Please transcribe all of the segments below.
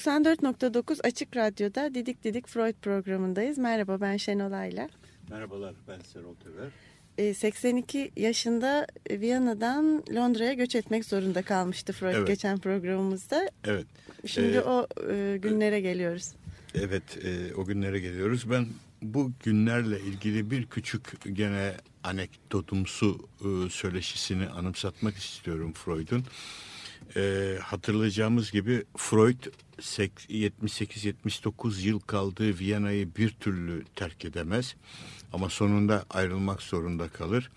...94.9 Açık Radyo'da Didik Didik Freud programındayız. Merhaba ben Şenol Ayla. Merhabalar ben Serol Teber. 82 yaşında Viyana'dan Londra'ya göç etmek zorunda kalmıştı Freud Evet. geçen programımızda. Evet. Şimdi Ee, o e, günlere geliyoruz. Evet e, o günlere geliyoruz. Ben bu günlerle ilgili bir küçük gene anekdotumsu e, söyleşisini anımsatmak istiyorum Freud'un. E, hatırlayacağımız gibi Freud sek- 78-79 yıl kaldığı Viyana'yı bir türlü terk edemez. Ama sonunda ayrılmak zorunda kalır.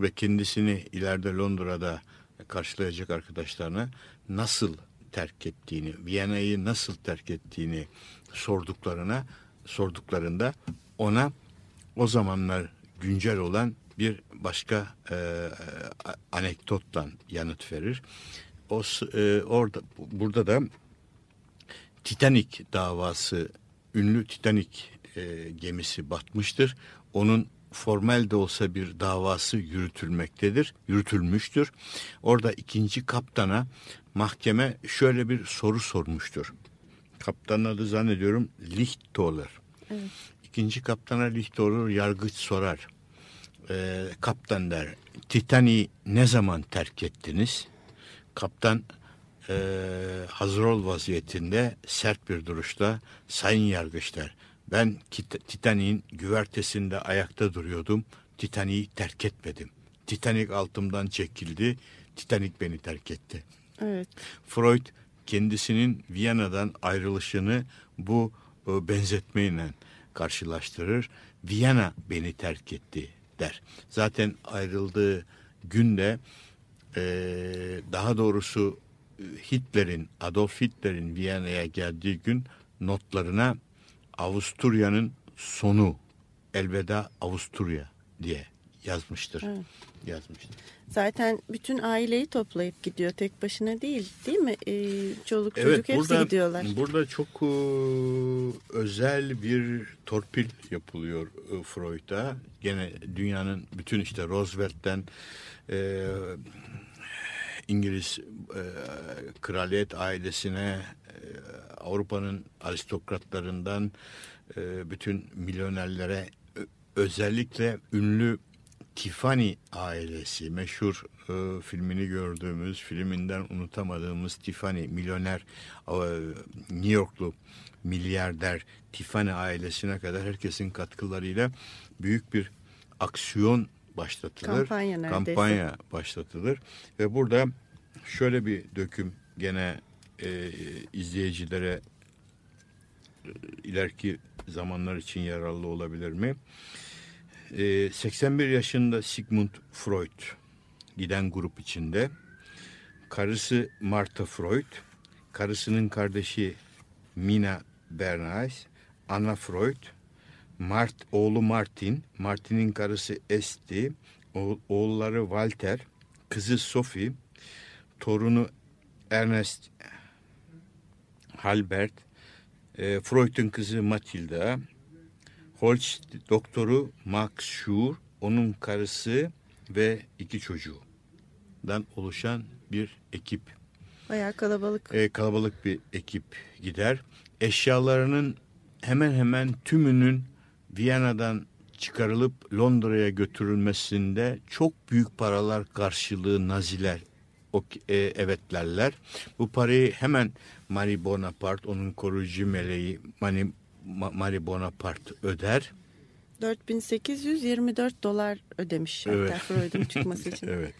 Ve kendisini ileride Londra'da karşılayacak arkadaşlarına nasıl terk ettiğini, Viyana'yı nasıl terk ettiğini sorduklarına sorduklarında ona o zamanlar güncel olan bir başka e, anekdottan yanıt verir. O e, orada burada da Titanic davası ünlü Titanic e, gemisi batmıştır. Onun formel de olsa bir davası yürütülmektedir, yürütülmüştür. Orada ikinci kaptana mahkeme şöyle bir soru sormuştur. Kaptanın adı zannediyorum Lichtoller. İkinci kaptana Lichtoller yargıç sorar. Ee, kaptan der, Titanic'i ne zaman terk ettiniz? Kaptan e, hazır ol vaziyetinde sert bir duruşla sayın yargıç der. Ben Titanic'in güvertesinde ayakta duruyordum. Titanic'i terk etmedim. Titanic altımdan çekildi. Titanic beni terk etti. Evet. Freud kendisinin Viyana'dan ayrılışını bu e, benzetmeyle karşılaştırır. Viyana beni terk etti der. Zaten ayrıldığı günde e, daha doğrusu e, Hitler'in Adolf Hitler'in Viyana'ya geldiği gün notlarına Avusturya'nın sonu elveda Avusturya diye yazmıştır. Evet. Yazmıştır. Zaten bütün aileyi toplayıp gidiyor tek başına değil değil mi? E, çoluk çocuk hepsi burada, gidiyorlar. Burada çok e, özel bir torpil yapılıyor e, Freud'a. Gene dünyanın bütün işte Roosevelt'ten e, İngiliz e, kraliyet ailesine e, Avrupa'nın aristokratlarından e, bütün milyonerlere özellikle ünlü Tiffany ailesi meşhur e, filmini gördüğümüz filminden unutamadığımız Tiffany milyoner e, New Yorklu milyarder Tiffany ailesine kadar herkesin katkılarıyla büyük bir aksiyon başlatılır. Kampanya neredeyse. Kampanya başlatılır ve burada şöyle bir döküm gene e, izleyicilere e, ileriki zamanlar için yararlı olabilir mi? E, 81 yaşında Sigmund Freud giden grup içinde. Karısı Martha Freud, karısının kardeşi Mina Bernays, Anna Freud, Mart, oğlu Martin, Martin'in karısı Esti, oğ- oğulları Walter, kızı Sophie, torunu Ernest Halbert, e, Freud'un kızı Matilda, Holst doktoru Max Schur, onun karısı ve iki çocuğundan oluşan bir ekip. Bayağı kalabalık. E, kalabalık bir ekip gider. Eşyalarının hemen hemen tümünün Viyana'dan çıkarılıp Londra'ya götürülmesinde çok büyük paralar karşılığı Naziler e, evetlerler. Bu parayı hemen Marie Bonaparte, onun koruyucu meleği Marie, Ma- Marie Bonaparte öder. 4824 dolar ödemiş hatta Evet. Freud'un çıkması için. Evet.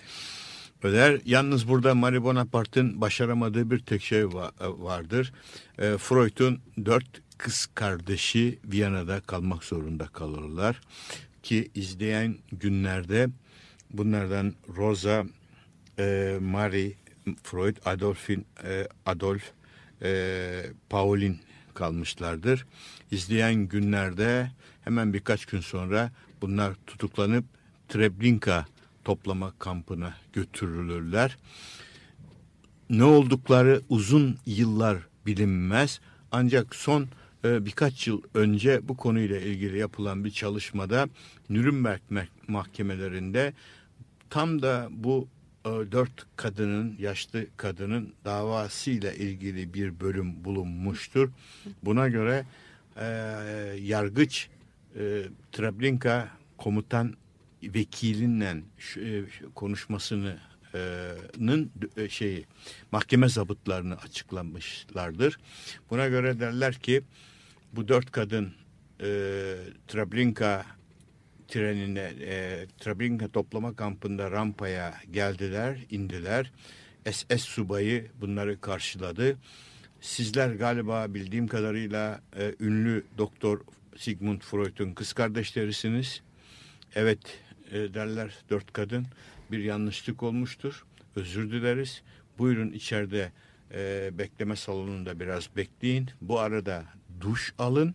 Öder. Yalnız burada Marie Bonaparte'ın başaramadığı bir tek şey va- vardır. E, Freud'un dört kız kardeşi Viyana'da kalmak zorunda kalırlar. Ki izleyen günlerde bunlardan Rosa, e, Marie Freud, Adolfin, e, Adolf, e, Pauline kalmışlardır. İzleyen günlerde hemen birkaç gün sonra bunlar tutuklanıp Treblinka toplama kampına götürülürler. Ne oldukları uzun yıllar bilinmez. Ancak son birkaç yıl önce bu konuyla ilgili yapılan bir çalışmada Nürnberg mahkemelerinde tam da bu e, dört kadının, yaşlı kadının davasıyla ilgili bir bölüm bulunmuştur. Buna göre e, yargıç e, Treblinka komutan vekilinle e, konuşmasını nın e, şeyi mahkeme zabıtlarını açıklamışlardır. Buna göre derler ki bu dört kadın e, Treblinka trenine e, Treblinka toplama kampında rampaya geldiler, indiler. SS subayı bunları karşıladı. Sizler galiba bildiğim kadarıyla e, ünlü doktor Sigmund Freud'un kız kardeşlerisiniz. Evet e, derler dört kadın bir yanlışlık olmuştur. Özür dileriz. Buyurun içeride e, bekleme salonunda biraz bekleyin. Bu arada duş alın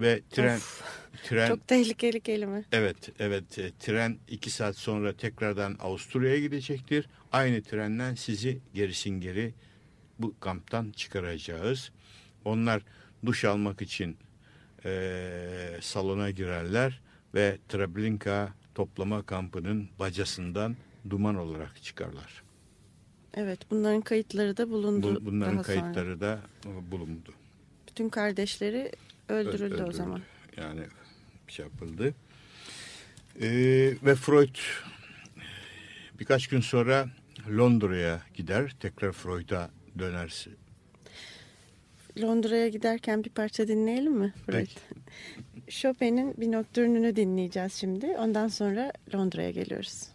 ve tren Of, tren Çok tehlikeli kelime. evet evet e, tren iki saat sonra tekrardan Avusturya'ya gidecektir. Aynı trenden sizi gerisin geri bu kamptan çıkaracağız. Onlar duş almak için e, salona girerler ve Treblinka toplama kampının bacasından duman olarak çıkarlar. Evet bunların kayıtları da bulundu. Bu, bunların daha sonra. kayıtları da e, bulundu. Bütün kardeşleri öldürüldü, Öldürüldü. o zaman. Yani şey yapıldı. Ee, ve Freud birkaç gün sonra Londra'ya gider. Tekrar Freud'a dönerse. Londra'ya giderken bir parça dinleyelim mi? Freud? Peki. Chopin'in bir noktürnünü dinleyeceğiz şimdi. Ondan sonra Londra'ya geliyoruz.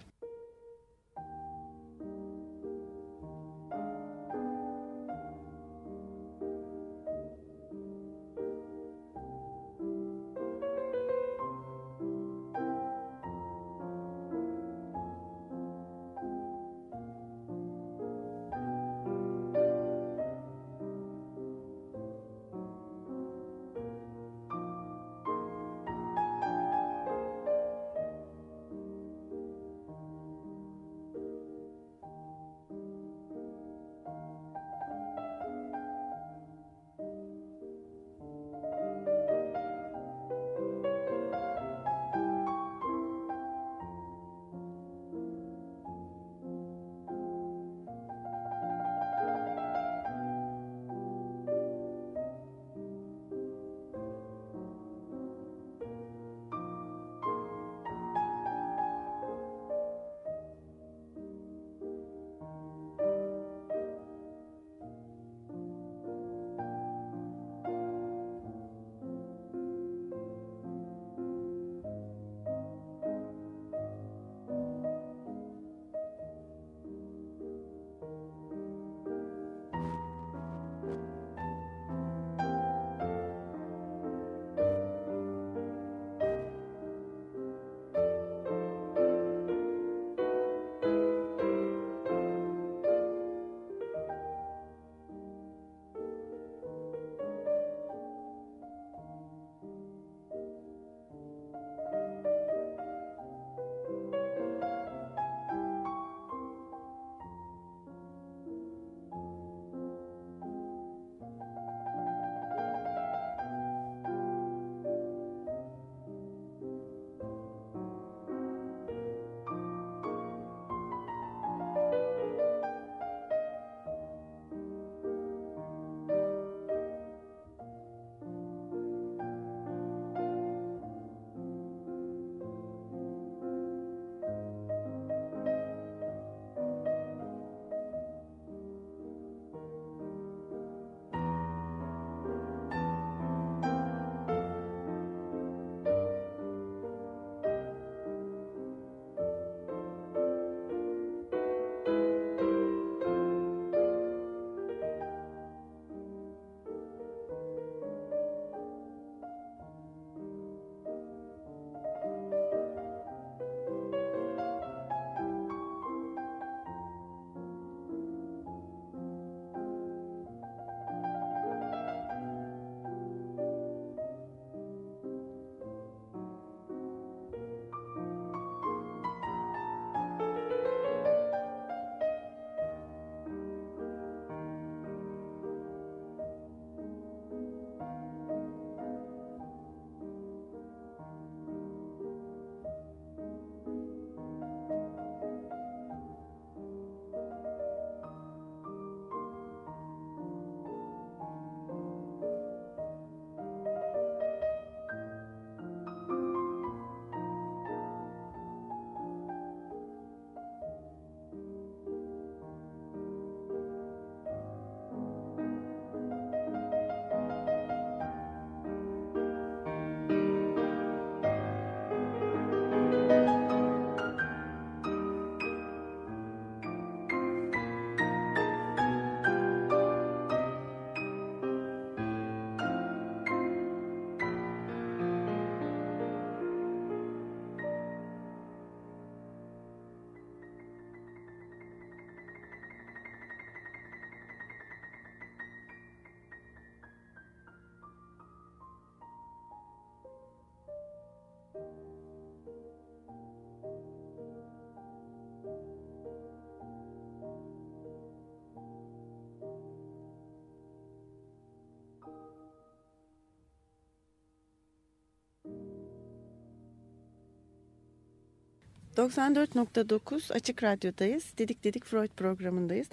94.9 Açık Radyo'dayız. Dedik Dedik Freud programındayız.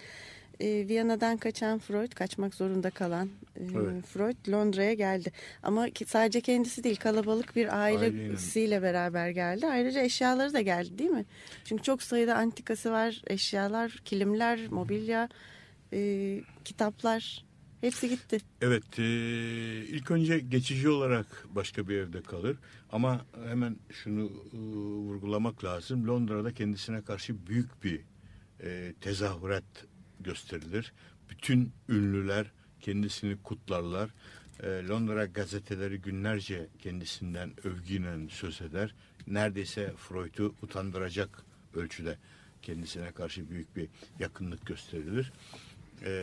Ee, Viyana'dan kaçan Freud, kaçmak zorunda kalan e, Evet. Freud Londra'ya geldi. Ama ki- sadece kendisi değil, kalabalık bir ailesiyle beraber geldi. Ayrıca eşyaları da geldi değil mi? Çünkü çok sayıda antikası var, eşyalar, kilimler, mobilya, e, kitaplar hepsi gitti. Evet, e, ilk önce geçici olarak başka bir evde kalır. Ama hemen şunu e, vurgulamak lazım. Londra'da kendisine karşı büyük bir e, tezahürat gösterilir. Bütün ünlüler kendisini kutlarlar. E, Londra gazeteleri günlerce kendisinden övgüyle söz eder. Neredeyse Freud'u utandıracak ölçüde kendisine karşı büyük bir yakınlık gösterilir. E,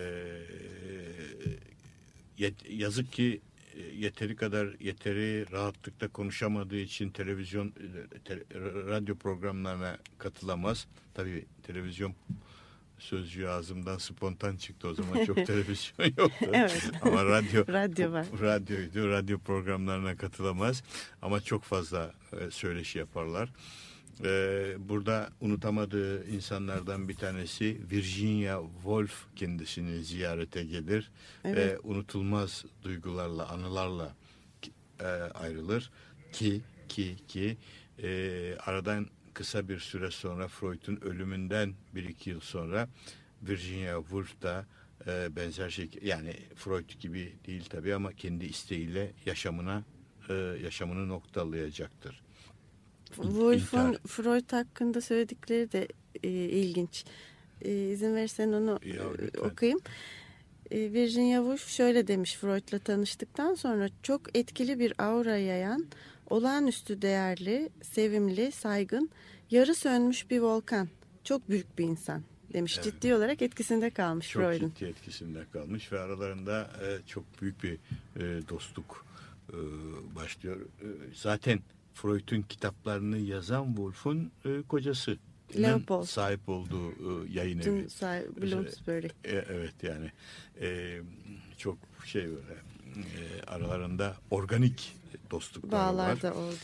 yazık ki e, yeteri kadar yeteri rahatlıkla konuşamadığı için televizyon e, te- radyo programlarına katılamaz. Tabii televizyon sözcüğü ağzımdan spontan çıktı o zaman çok televizyon yoktu. Evet. Ama radyo Radyo var. radyoydu. Radyo programlarına katılamaz ama çok fazla e, söyleşi yaparlar. E, burada unutamadığı insanlardan bir tanesi Virginia Woolf kendisini ziyarete gelir Evet. ve unutulmaz duygularla, anılarla e, ayrılır ki ki ki e, aradan kısa bir süre sonra Freud'un ölümünden bir iki yıl sonra Virginia Woolf da e, benzer şey yani Freud gibi değil tabii ama kendi isteğiyle yaşamına e, yaşamını noktalayacaktır. Wolf'un İntihar. Freud hakkında söyledikleri de e, ilginç. E, izin verirsen onu Ya, e, okuyayım. E, Virginia Woolf şöyle demiş Freud'la tanıştıktan sonra çok etkili bir aura yayan, olağanüstü değerli, sevimli, saygın, yarı sönmüş bir volkan. Çok büyük bir insan demiş. Evet. Ciddi olarak etkisinde kalmış Çok Freud'un. ciddi etkisinde kalmış ve aralarında e, çok büyük bir e, dostluk e, başlıyor. E, zaten Freud'un kitaplarını yazan Wolf'un e, kocası. Leopold. sahip olduğu e, yayın evi. Bloomsbury. E, evet yani e, çok şey böyle e, aralarında organik dostluklar var. Bağlar da oldu.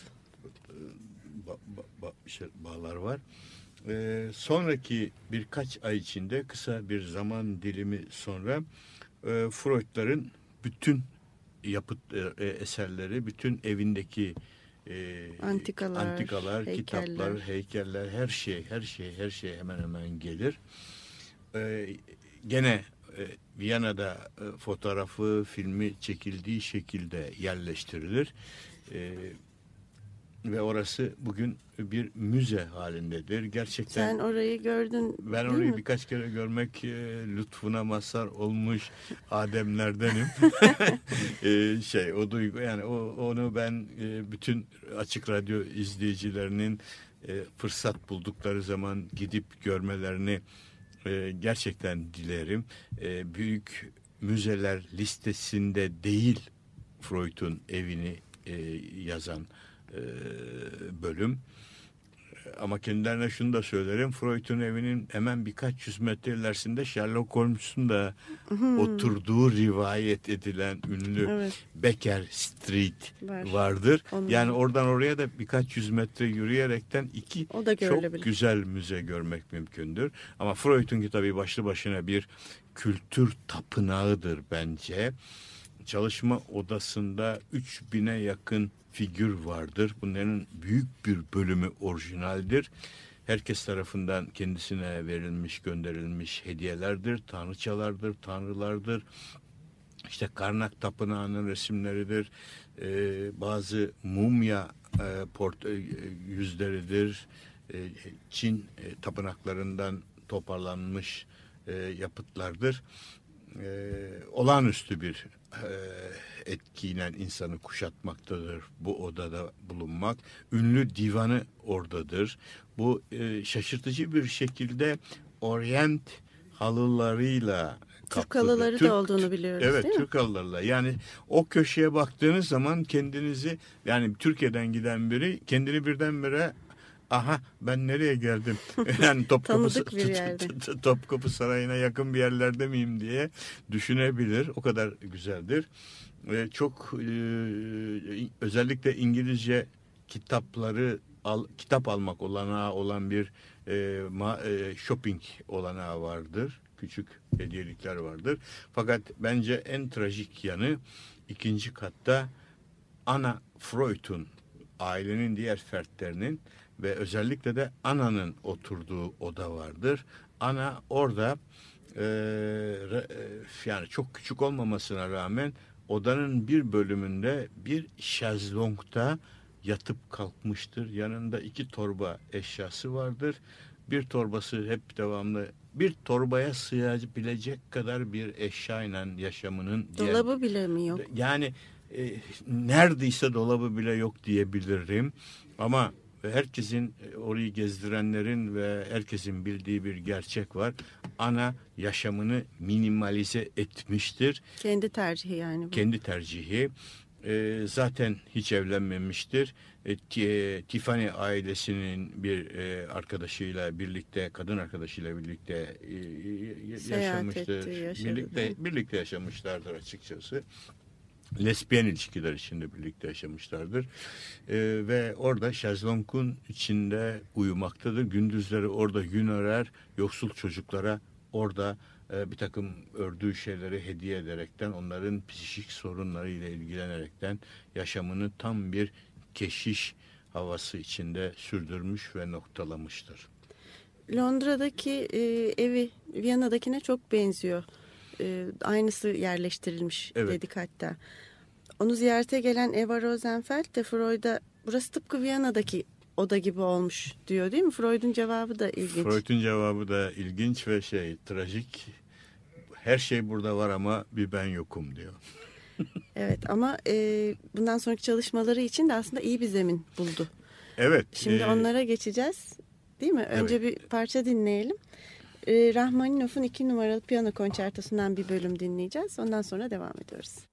Ba- ba- ba- şey, bağlar var. E, sonraki birkaç ay içinde kısa bir zaman dilimi sonra e, Freud'ların bütün yapıt e, e, eserleri, bütün evindeki e, Antikalar, antikalar heykeller. kitaplar, heykeller, her şey, her şey, her şey hemen hemen gelir. E, gene e, Viyana'da e, fotoğrafı, filmi çekildiği şekilde yerleştirilir. E, ve orası bugün bir müze halindedir. Gerçekten Sen orayı gördün ben orayı mi? birkaç kere görmek e, lütfuna mazhar olmuş Ademlerdenim. E, şey o duygu yani o, onu ben e, bütün açık radyo izleyicilerinin e, fırsat buldukları zaman gidip görmelerini e, gerçekten dilerim. E, büyük müzeler listesinde değil Freud'un evini e, yazan e, bölüm. Ama kendilerine şunu da söylerim. Freud'un evinin hemen birkaç yüz metre ilerisinde Sherlock Holmes'un da oturduğu rivayet edilen ünlü Evet. Becker Street Var. vardır. Onun- Yani oradan oraya da birkaç yüz metre yürüyerekten iki çok güzel müze görmek mümkündür. Ama Freud'un tabii başlı başına bir kültür tapınağıdır bence. Çalışma odasında 3000'e yakın figür vardır. Bunların büyük bir bölümü orijinaldir. Herkes tarafından kendisine verilmiş, gönderilmiş hediyelerdir, tanrıçalardır, tanrılardır. İşte Karnak Tapınağı'nın resimleridir. Ee, bazı mumya e, port e, yüzleridir. E, Çin e, tapınaklarından toparlanmış e, yapıtlardır. E, olağanüstü bir e, etkiyle insanı kuşatmaktadır bu odada bulunmak. Ünlü divanı oradadır. Bu e, şaşırtıcı bir şekilde Orient halılarıyla Türk kaplıdır. halıları da olduğunu biliyoruz, Evet, değil mi? Türk halılarla. Yani o köşeye baktığınız zaman kendinizi yani Türkiye'den giden biri kendini birdenbire aha ben nereye geldim? Yani Topkapı. Topkapı Sarayı'na yakın bir yerlerde miyim diye düşünebilir. O kadar güzeldir. Ve çok e, özellikle İngilizce kitapları al, kitap almak olanağı olan bir e, ma, e, shopping olanağı vardır. Küçük hediyelikler vardır. Fakat bence en trajik yanı ikinci katta Ana Freud'un ailenin diğer fertlerinin ve özellikle de ananın oturduğu oda vardır. Ana orada e, yani çok küçük olmamasına rağmen odanın bir bölümünde bir şezlongda yatıp kalkmıştır. Yanında iki torba eşyası vardır. Bir torbası hep devamlı bir torbaya sığabilecek kadar bir eşyayla yaşamının Dolabı bile mi yok? yani e, neredeyse dolabı bile yok diyebilirim. Ama herkesin e, orayı gezdirenlerin ve herkesin bildiği bir gerçek var. Ana yaşamını minimalize etmiştir. Kendi tercihi yani bu. Kendi tercihi. E, zaten hiç evlenmemiştir. E, e, Tiffany ailesinin bir e, arkadaşıyla birlikte, kadın arkadaşıyla birlikte e, e, yaşamıştır. etti, birlikte birlikte yaşamışlardır açıkçası lesbiyen ilişkiler içinde birlikte yaşamışlardır. Ee, ve orada şezlongun içinde uyumaktadır. Gündüzleri orada gün arar, yoksul çocuklara orada e, bir takım ördüğü şeyleri hediye ederekten, onların psikik sorunlarıyla ilgilenerekten yaşamını tam bir keşiş havası içinde sürdürmüş ve noktalamıştır. Londra'daki e, evi Viyana'dakine çok benziyor. E, aynısı yerleştirilmiş Evet. dedik hatta. Onu ziyarete gelen Eva Rosenfeld de Freud'a burası tıpkı Viyana'daki oda gibi olmuş diyor değil mi? Freud'un cevabı da ilginç. Freud'un cevabı da ilginç ve şey trajik. Her şey burada var ama bir ben yokum diyor. Evet ama e, bundan sonraki çalışmaları için de aslında iyi bir zemin buldu. Evet. Şimdi e, onlara geçeceğiz. Değil mi? Önce Evet. bir parça dinleyelim. Ee, Rahmaninov'un iki numaralı piyano konçertosundan bir bölüm dinleyeceğiz. Ondan sonra devam ediyoruz.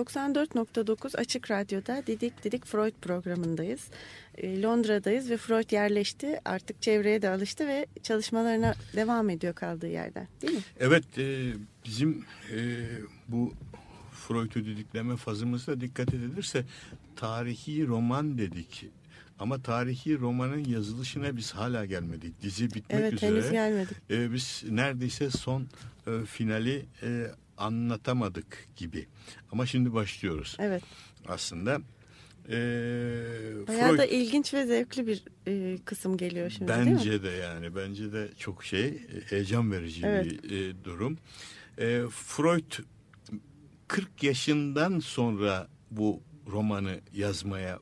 94.9 Açık Radyo'da Didik Didik Freud programındayız. E, Londra'dayız ve Freud yerleşti. Artık çevreye de alıştı ve çalışmalarına devam ediyor kaldığı yerden değil mi? Evet e, bizim e, bu Freud'u didikleme fazımızda dikkat edilirse tarihi roman dedik. Ama tarihi romanın yazılışına biz hala gelmedik. Dizi bitmek evet, üzere. Evet henüz gelmedik. E, biz neredeyse son e, finali e, anlatamadık gibi. Ama şimdi başlıyoruz. Evet. Aslında e, Bayağı Freud, da ilginç ve zevkli bir e, kısım geliyor şimdi bence değil mi? de yani bence de çok şey heyecan verici Evet. bir e, durum. E, Freud 40 yaşından sonra bu romanı yazmaya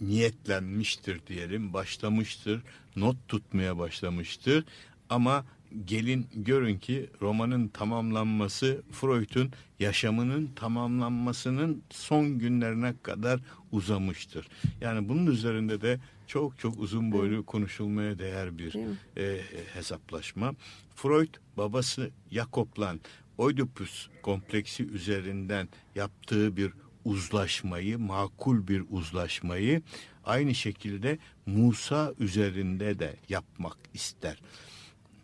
niyetlenmiştir diyelim, başlamıştır, not tutmaya başlamıştır. Ama gelin görün ki romanın tamamlanması Freud'un yaşamının tamamlanmasının son günlerine kadar uzamıştır. Yani bunun üzerinde de çok çok uzun boylu konuşulmaya değer bir e, hesaplaşma. Freud babası Jakob'la Oedipus kompleksi üzerinden yaptığı bir uzlaşmayı, makul bir uzlaşmayı aynı şekilde Musa üzerinde de yapmak ister.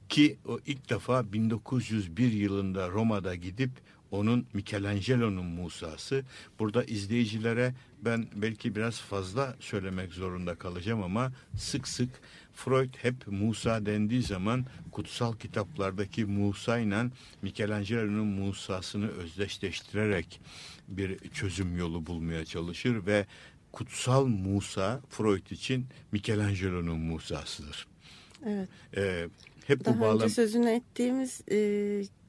Ki o ilk defa 1901 yılında Roma'da gidip onun Michelangelo'nun Musa'sı. Burada izleyicilere ben belki biraz fazla söylemek zorunda kalacağım ama sık sık Freud hep Musa dendiği zaman kutsal kitaplardaki Musa ile Michelangelo'nun Musa'sını özdeşleştirerek bir çözüm yolu bulmaya çalışır ve kutsal Musa Freud için Michelangelo'nun Musa'sıdır. Evet. Ee, hep Daha bu bağlam önce sözünü ettiğimiz e,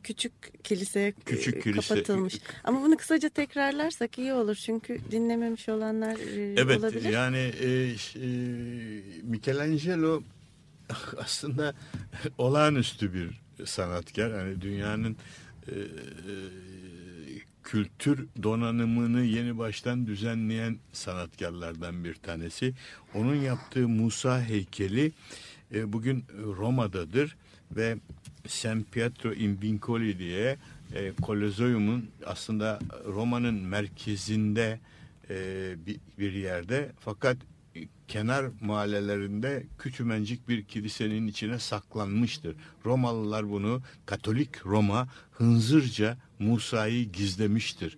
küçük kiliseye Küçük kilise- kapatılmış. Ama bunu kısaca tekrarlarsak iyi olur çünkü dinlememiş olanlar e, Evet olabilir. yani e, e, Michelangelo aslında olağanüstü bir sanatkar. Yani dünyanın e, e, kültür donanımını yeni baştan düzenleyen sanatkarlardan bir tanesi. Onun yaptığı Musa heykeli e, bugün Roma'dadır ve San Pietro in Vincoli diye e, Koloseum'un aslında Roma'nın merkezinde e, bir, bir yerde fakat kenar mahallelerinde küçümencik bir kilisenin içine saklanmıştır. Romalılar bunu Katolik Roma hınzırca Musa'yı gizlemiştir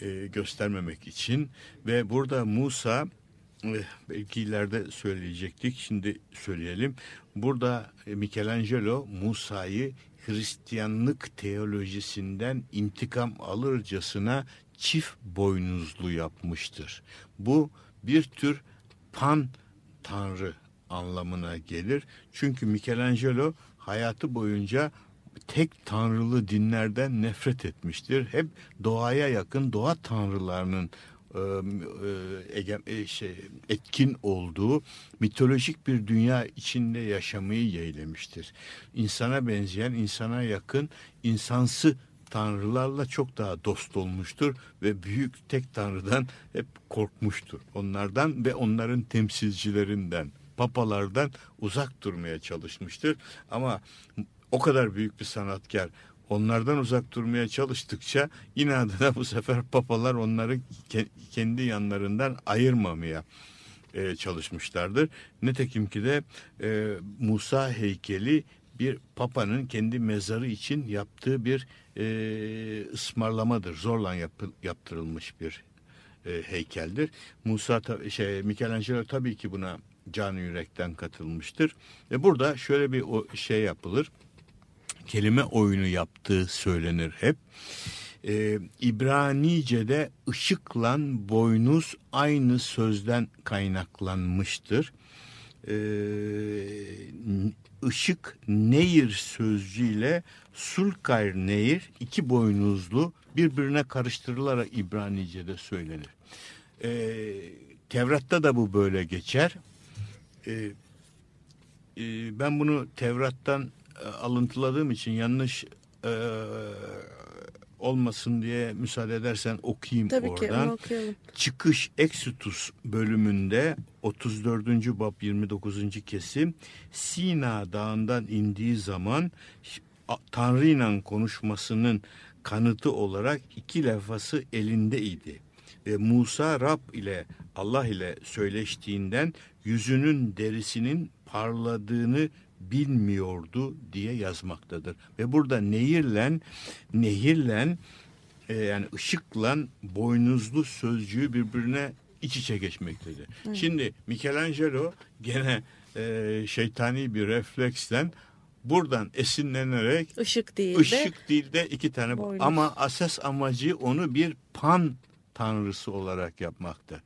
e, göstermemek için ve burada Musa e, belki ileride söyleyecektik şimdi söyleyelim. Burada e, Michelangelo Musa'yı Hristiyanlık teolojisinden intikam alırcasına çift boynuzlu yapmıştır. Bu bir tür pan tanrı anlamına gelir. Çünkü Michelangelo hayatı boyunca tek tanrılı dinlerden nefret etmiştir. Hep doğaya yakın doğa tanrılarının e, e, şey, etkin olduğu mitolojik bir dünya içinde yaşamayı yeğlemiştir. İnsana benzeyen, insana yakın, insansı tanrılarla çok daha dost olmuştur ve büyük tek tanrıdan hep korkmuştur. Onlardan ve onların temsilcilerinden, papalardan uzak durmaya çalışmıştır. Ama o kadar büyük bir sanatkar onlardan uzak durmaya çalıştıkça inadına bu sefer papalar onları ke- kendi yanlarından ayırmamaya e, çalışmışlardır. Netekim ki de e, Musa heykeli bir papanın kendi mezarı için yaptığı bir e, ısmarlamadır. Zorla yapı- yaptırılmış bir e, heykeldir. Musa şey Michelangelo tabii ki buna canı yürekten katılmıştır. Ve burada şöyle bir o, şey yapılır. Kelime oyunu yaptığı söylenir hep. Ee, İbranice'de ışıkla boynuz aynı sözden kaynaklanmıştır. Ee, ışık nehir sözcüğüyle sulkayr nehir iki boynuzlu birbirine karıştırılarak İbranice'de söylenir. Ee, Tevrat'ta da bu böyle geçer. Ee, e, ben bunu Tevrat'tan e, alıntıladığım için yanlış e, olmasın diye müsaade edersen okuyayım Tabii ki oradan. onu okuyalım. Çıkış Exodus bölümünde 34. bab 29. kesim Sina dağından indiği zaman Tanrı ile konuşmasının kanıtı olarak iki lafası elindeydi. Ve Musa Rab ile Allah ile söyleştiğinden yüzünün derisinin parladığını bilmiyordu diye yazmaktadır. Ve burada nehirlen, nehirlen e, yani ışıkla boynuzlu sözcüğü birbirine iç içe geçmektedir. Şimdi Michelangelo gene e, şeytani bir refleksten buradan esinlenerek Işık değil de ışık değil de iki tane boynuz. ama asas amacı onu bir pan tanrısı olarak yapmakta.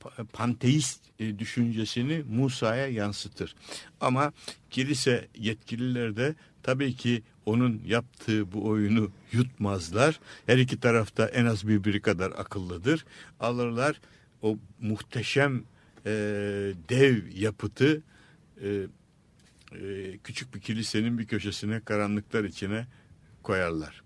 Pa- Panteist e, düşüncesini Musa'ya yansıtır. Ama kilise yetkililer de tabii ki onun yaptığı bu oyunu yutmazlar. Her iki tarafta en az birbiri kadar akıllıdır. Alırlar o muhteşem e, dev yapıtı e, e, küçük bir kilisenin bir köşesine karanlıklar içine koyarlar.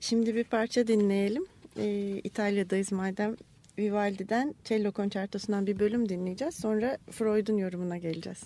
Şimdi bir parça dinleyelim. Ee, İtalya'dayız madem. Vivaldi'den cello konçertosundan bir bölüm dinleyeceğiz. Sonra Freud'un yorumuna geleceğiz.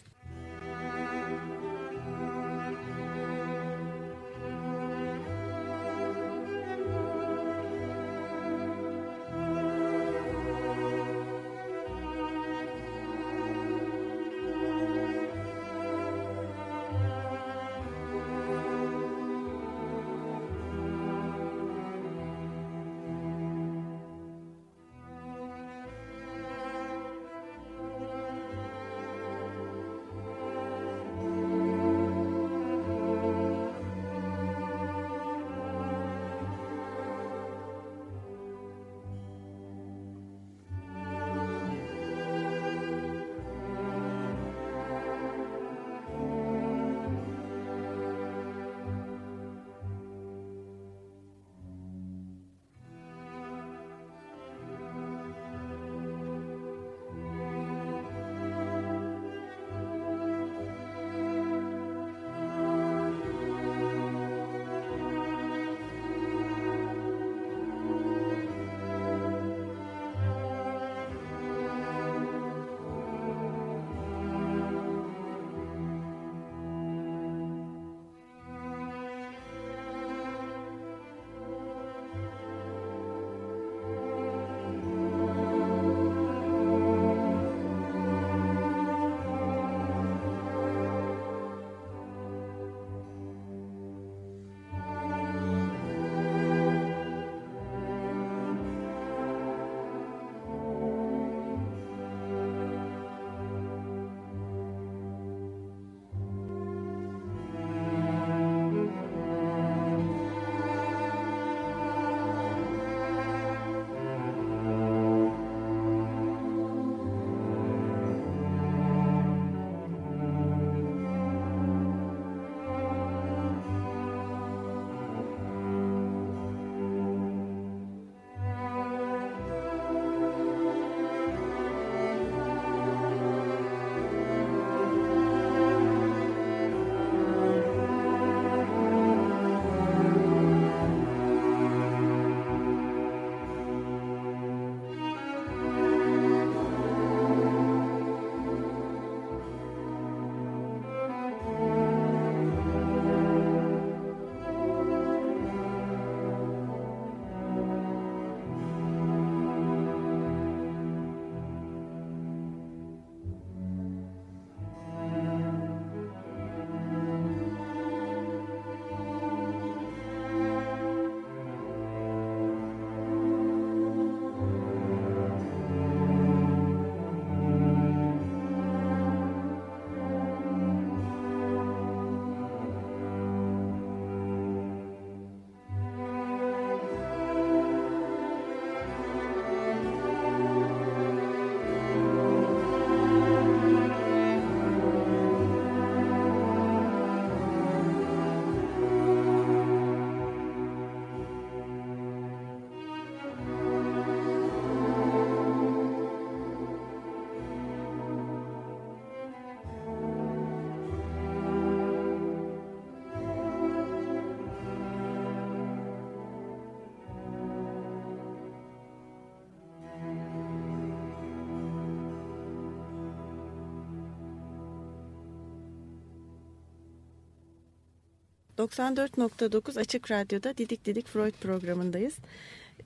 94.9 Açık Radyo'da Didik Didik Freud programındayız.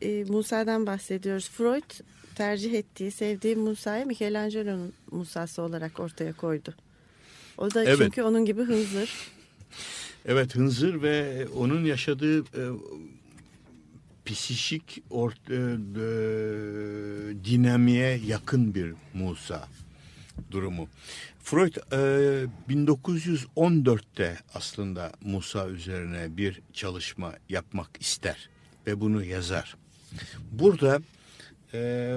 Ee, Musa'dan bahsediyoruz. Freud tercih ettiği, sevdiği Musa'yı Michelangelo'nun Musa'sı olarak ortaya koydu. O da Evet. çünkü onun gibi hınzır. Evet Hınzır ve onun yaşadığı e, psişik or, e, e, dinamiğe yakın bir Musa durumu. Freud e, 1914'te aslında Musa üzerine bir çalışma yapmak ister ve bunu yazar. Burada e,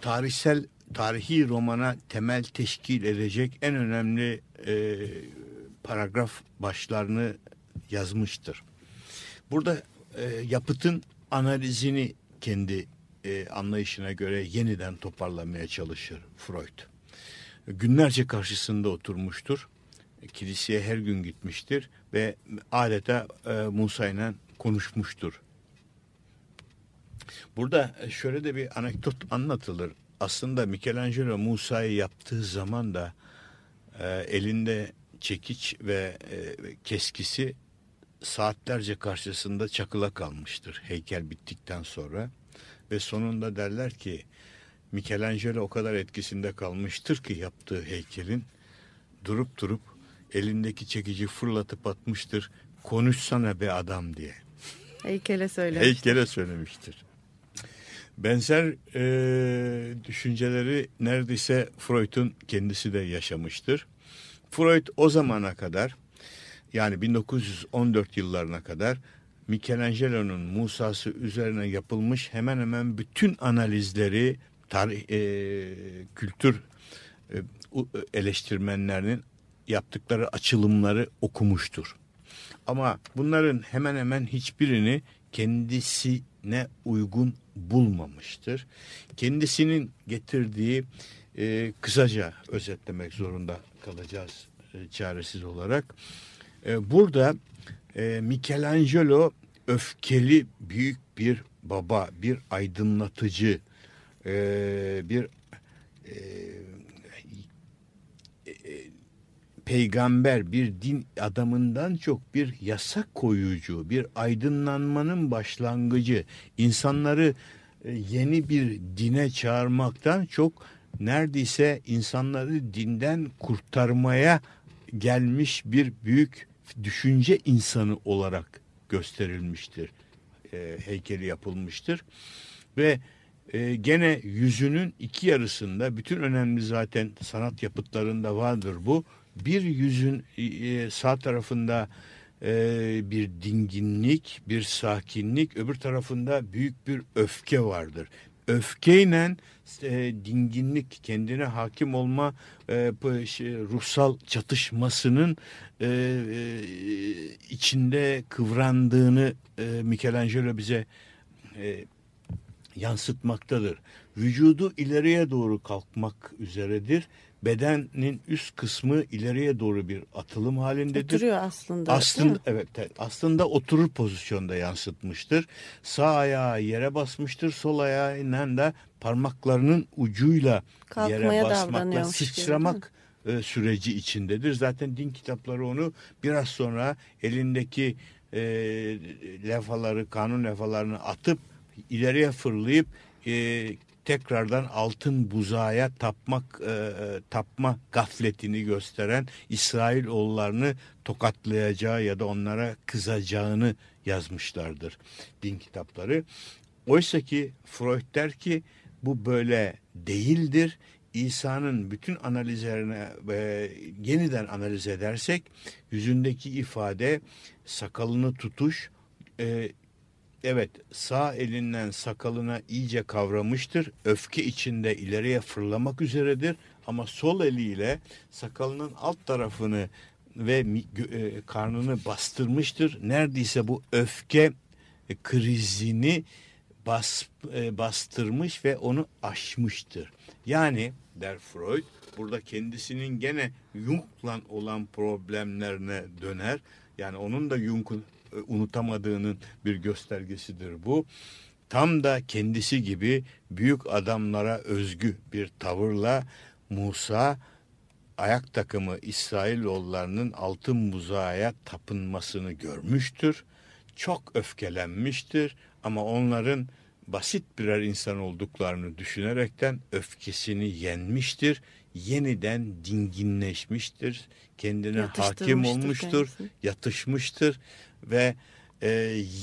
tarihsel tarihi romana temel teşkil edecek en önemli e, paragraf başlarını yazmıştır. Burada e, yapıtın analizini kendi e, anlayışına göre yeniden toparlamaya çalışır Freud. Günlerce karşısında oturmuştur. Kiliseye her gün gitmiştir ve adeta e, Musa ile konuşmuştur. Burada şöyle de bir anekdot anlatılır. Aslında Michelangelo Musa'yı yaptığı zaman da e, elinde çekiç ve e, keskisi saatlerce karşısında çakıla kalmıştır heykel bittikten sonra. Ve sonunda derler ki Michelangelo o kadar etkisinde kalmıştır ki yaptığı heykelin durup durup elindeki çekici fırlatıp atmıştır. Konuşsana be adam diye. Heykele söylemiş. Heykele söylemiştir. Benzer e, düşünceleri neredeyse Freud'un kendisi de yaşamıştır. Freud o zamana kadar yani 1914 yıllarına kadar Michelangelo'nun Musa'sı üzerine yapılmış hemen hemen bütün analizleri tarih, e, kültür e, eleştirmenlerinin yaptıkları açılımları okumuştur. Ama bunların hemen hemen hiçbirini kendisine uygun bulmamıştır. Kendisinin getirdiği e, kısaca özetlemek zorunda kalacağız e, çaresiz olarak. E, burada e, Michelangelo öfkeli büyük bir baba, bir aydınlatıcı, e, bir e, e, peygamber, bir din adamından çok bir yasak koyucu, bir aydınlanmanın başlangıcı, insanları e, yeni bir dine çağırmaktan çok neredeyse insanları dinden kurtarmaya gelmiş bir büyük düşünce insanı olarak gösterilmiştir. E, heykeli yapılmıştır. Ve e, gene yüzünün iki yarısında bütün önemli zaten sanat yapıtlarında vardır bu. Bir yüzün e, sağ tarafında e, bir dinginlik, bir sakinlik, öbür tarafında büyük bir öfke vardır. Öfkeyle e, dinginlik, kendine hakim olma e, şey, ruhsal çatışmasının e, e, içinde kıvrandığını e, Michelangelo bize e, yansıtmaktadır. Vücudu ileriye doğru kalkmak üzeredir. Bedenin üst kısmı ileriye doğru bir atılım halindedir. Oturuyor aslında. Aslında evet, evet aslında oturur pozisyonda yansıtmıştır. Sağ ayağı yere basmıştır. Sol ayağıyla da parmaklarının ucuyla Kalkmaya yere basmakla davranıyormuş gibi, sıçramak e, süreci içindedir. Zaten din kitapları onu biraz sonra elindeki e, levhaları, kanun levhalarını atıp ileriye fırlayıp e, tekrardan altın buzağıya tapmak e, tapma gafletini gösteren İsrail oğullarını tokatlayacağı ya da onlara kızacağını yazmışlardır din kitapları. Oysa ki Freud der ki bu böyle değildir. İsa'nın bütün analizlerine e, yeniden analiz edersek yüzündeki ifade sakalını tutuş e, Evet sağ elinden sakalına iyice kavramıştır. Öfke içinde ileriye fırlamak üzeredir. Ama sol eliyle sakalının alt tarafını ve e, karnını bastırmıştır. Neredeyse bu öfke e, krizini bas, e, bastırmış ve onu aşmıştır. Yani der Freud burada kendisinin gene Jung'la olan problemlerine döner. Yani onun da Jung'un unutamadığının bir göstergesidir bu. Tam da kendisi gibi büyük adamlara özgü bir tavırla Musa ayak takımı İsrailoğullarının altın buzağa tapınmasını görmüştür. Çok öfkelenmiştir ama onların basit birer insan olduklarını düşünerekten öfkesini yenmiştir. Yeniden dinginleşmiştir. Kendine hakim olmuştur, kendisini. yatışmıştır ve e,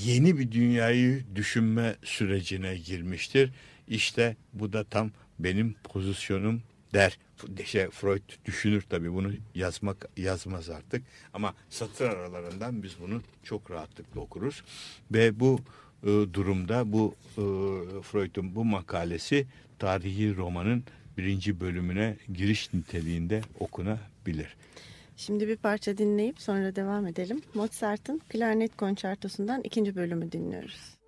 yeni bir dünyayı düşünme sürecine girmiştir. İşte bu da tam benim pozisyonum der. Şey, Freud düşünür tabii bunu yazmak yazmaz artık ama satır aralarından biz bunu çok rahatlıkla okuruz ve bu e, durumda bu e, Freud'un bu makalesi tarihi romanın birinci bölümüne giriş niteliğinde okunabilir. Şimdi bir parça dinleyip sonra devam edelim. Mozart'ın klarnet konçertosundan ikinci bölümü dinliyoruz.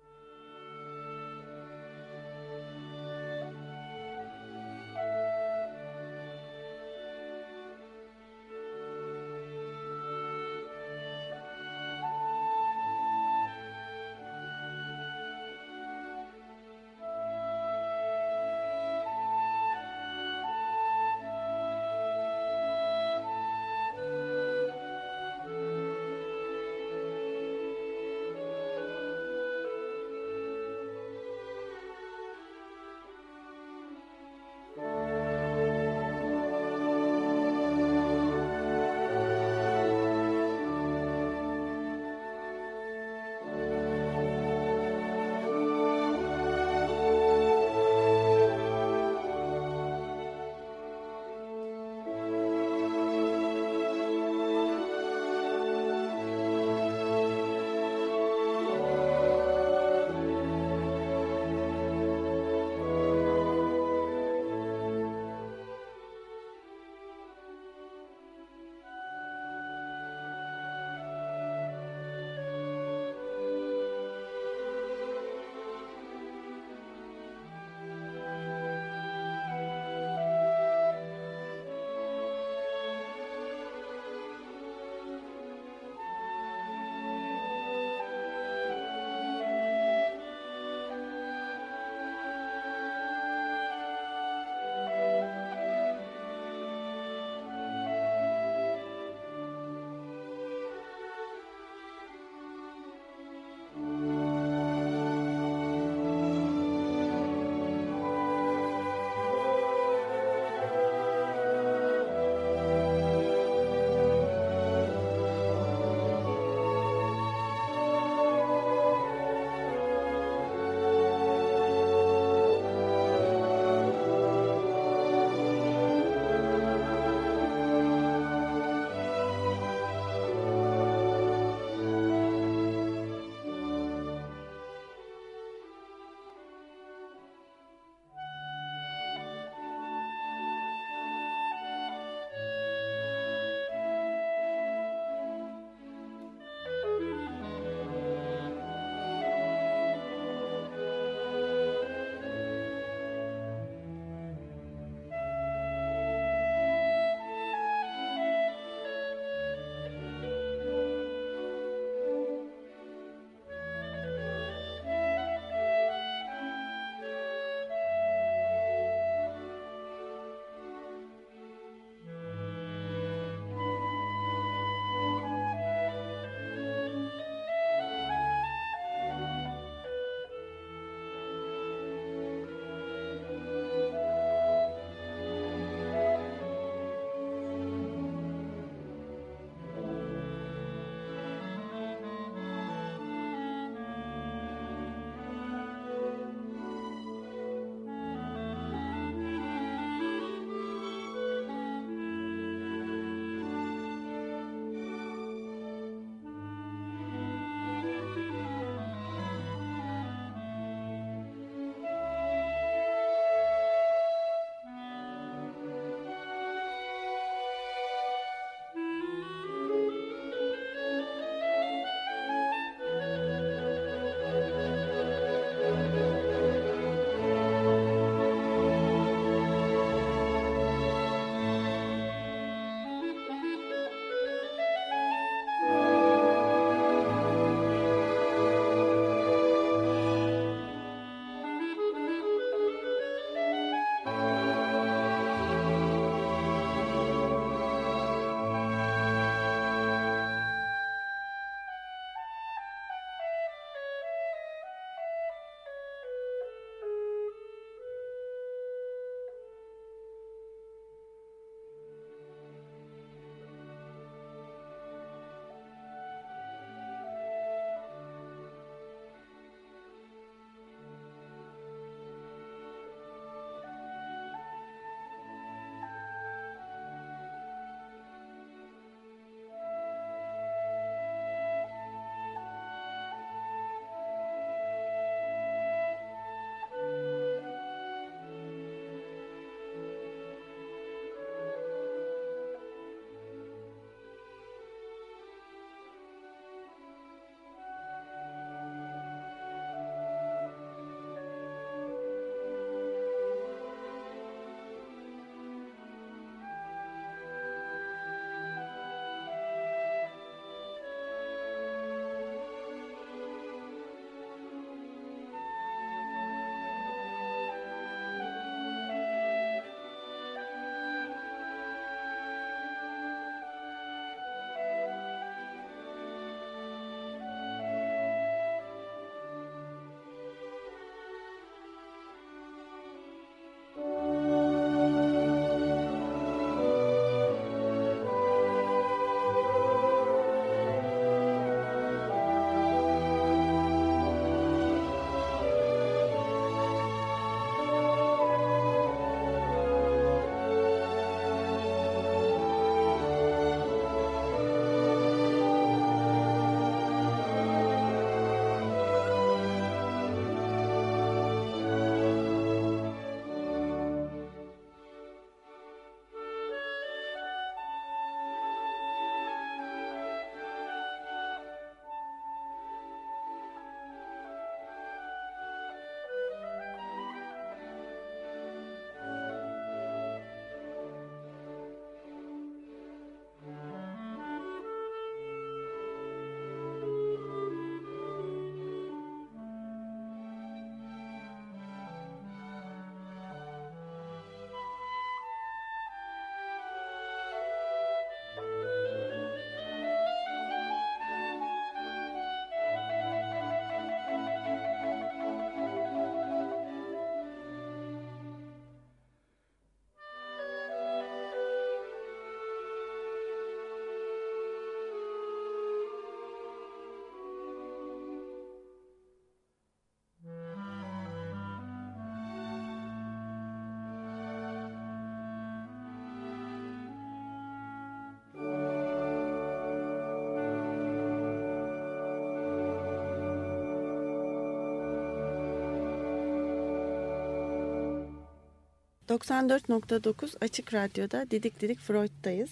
94.9 Açık Radyo'da Didik Didik Freud'dayız.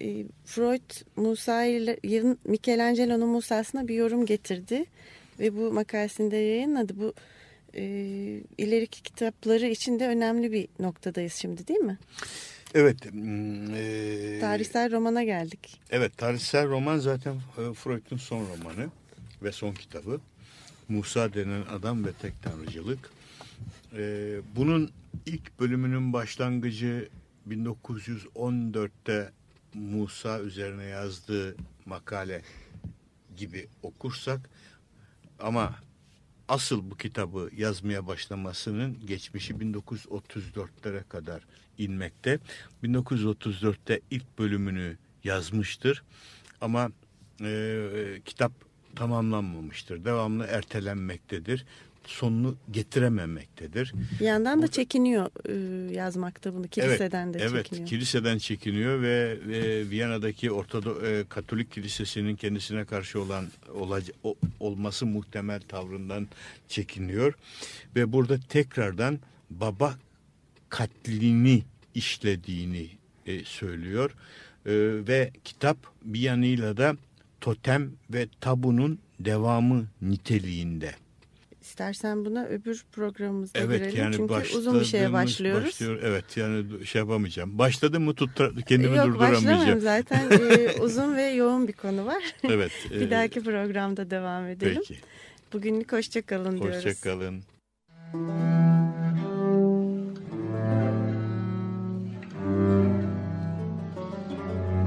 E, Freud Musa Michelangelo'nun Musa'sına bir yorum getirdi ve bu makalesinde yayınladı. Bu e, ileriki kitapları için de önemli bir noktadayız şimdi değil mi? Evet. E, tarihsel romana geldik. Evet tarihsel roman zaten e, Freud'un son romanı ve son kitabı. Musa denen adam ve tek tanrıcılık. E, bunun ilk bölümünün başlangıcı 1914'te Musa üzerine yazdığı makale gibi okursak ama asıl bu kitabı yazmaya başlamasının geçmişi 1934'lere kadar inmekte. 1934'te ilk bölümünü yazmıştır ama e, kitap tamamlanmamıştır. Devamlı ertelenmektedir sonunu getirememektedir. Bir yandan da çekiniyor e, yazmakta bunu. Kiliseden evet, de evet, çekiniyor. Evet, kiliseden çekiniyor ve, ve Viyana'daki Ortodo e, Katolik Kilisesi'nin kendisine karşı olan olaca, o, olması muhtemel tavrından çekiniyor. Ve burada tekrardan baba katlini işlediğini e, söylüyor. E, ve kitap bir yanıyla da totem ve tabunun devamı niteliğinde. İstersen buna öbür programımızda evet, girelim. Yani Çünkü uzun bir şeye başlıyoruz. Başlıyor, evet yani şey yapamayacağım. Başladı mı tut kendimi Yok, durduramayacağım. Yok zaten e, uzun ve yoğun bir konu var. Evet. bir e, dahaki programda devam edelim. Peki. Bugünlük hoşçakalın hoşça diyoruz. Hoşçakalın.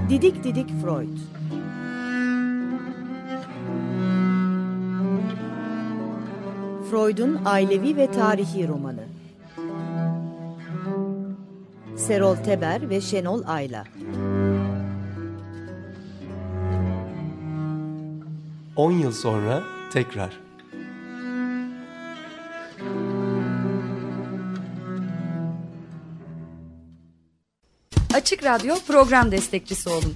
Didik Didik Freud Freud'un ailevi ve tarihi romanı. Serol Teber ve Şenol Ayla. On yıl sonra tekrar. Açık Radyo program destekçisi olun.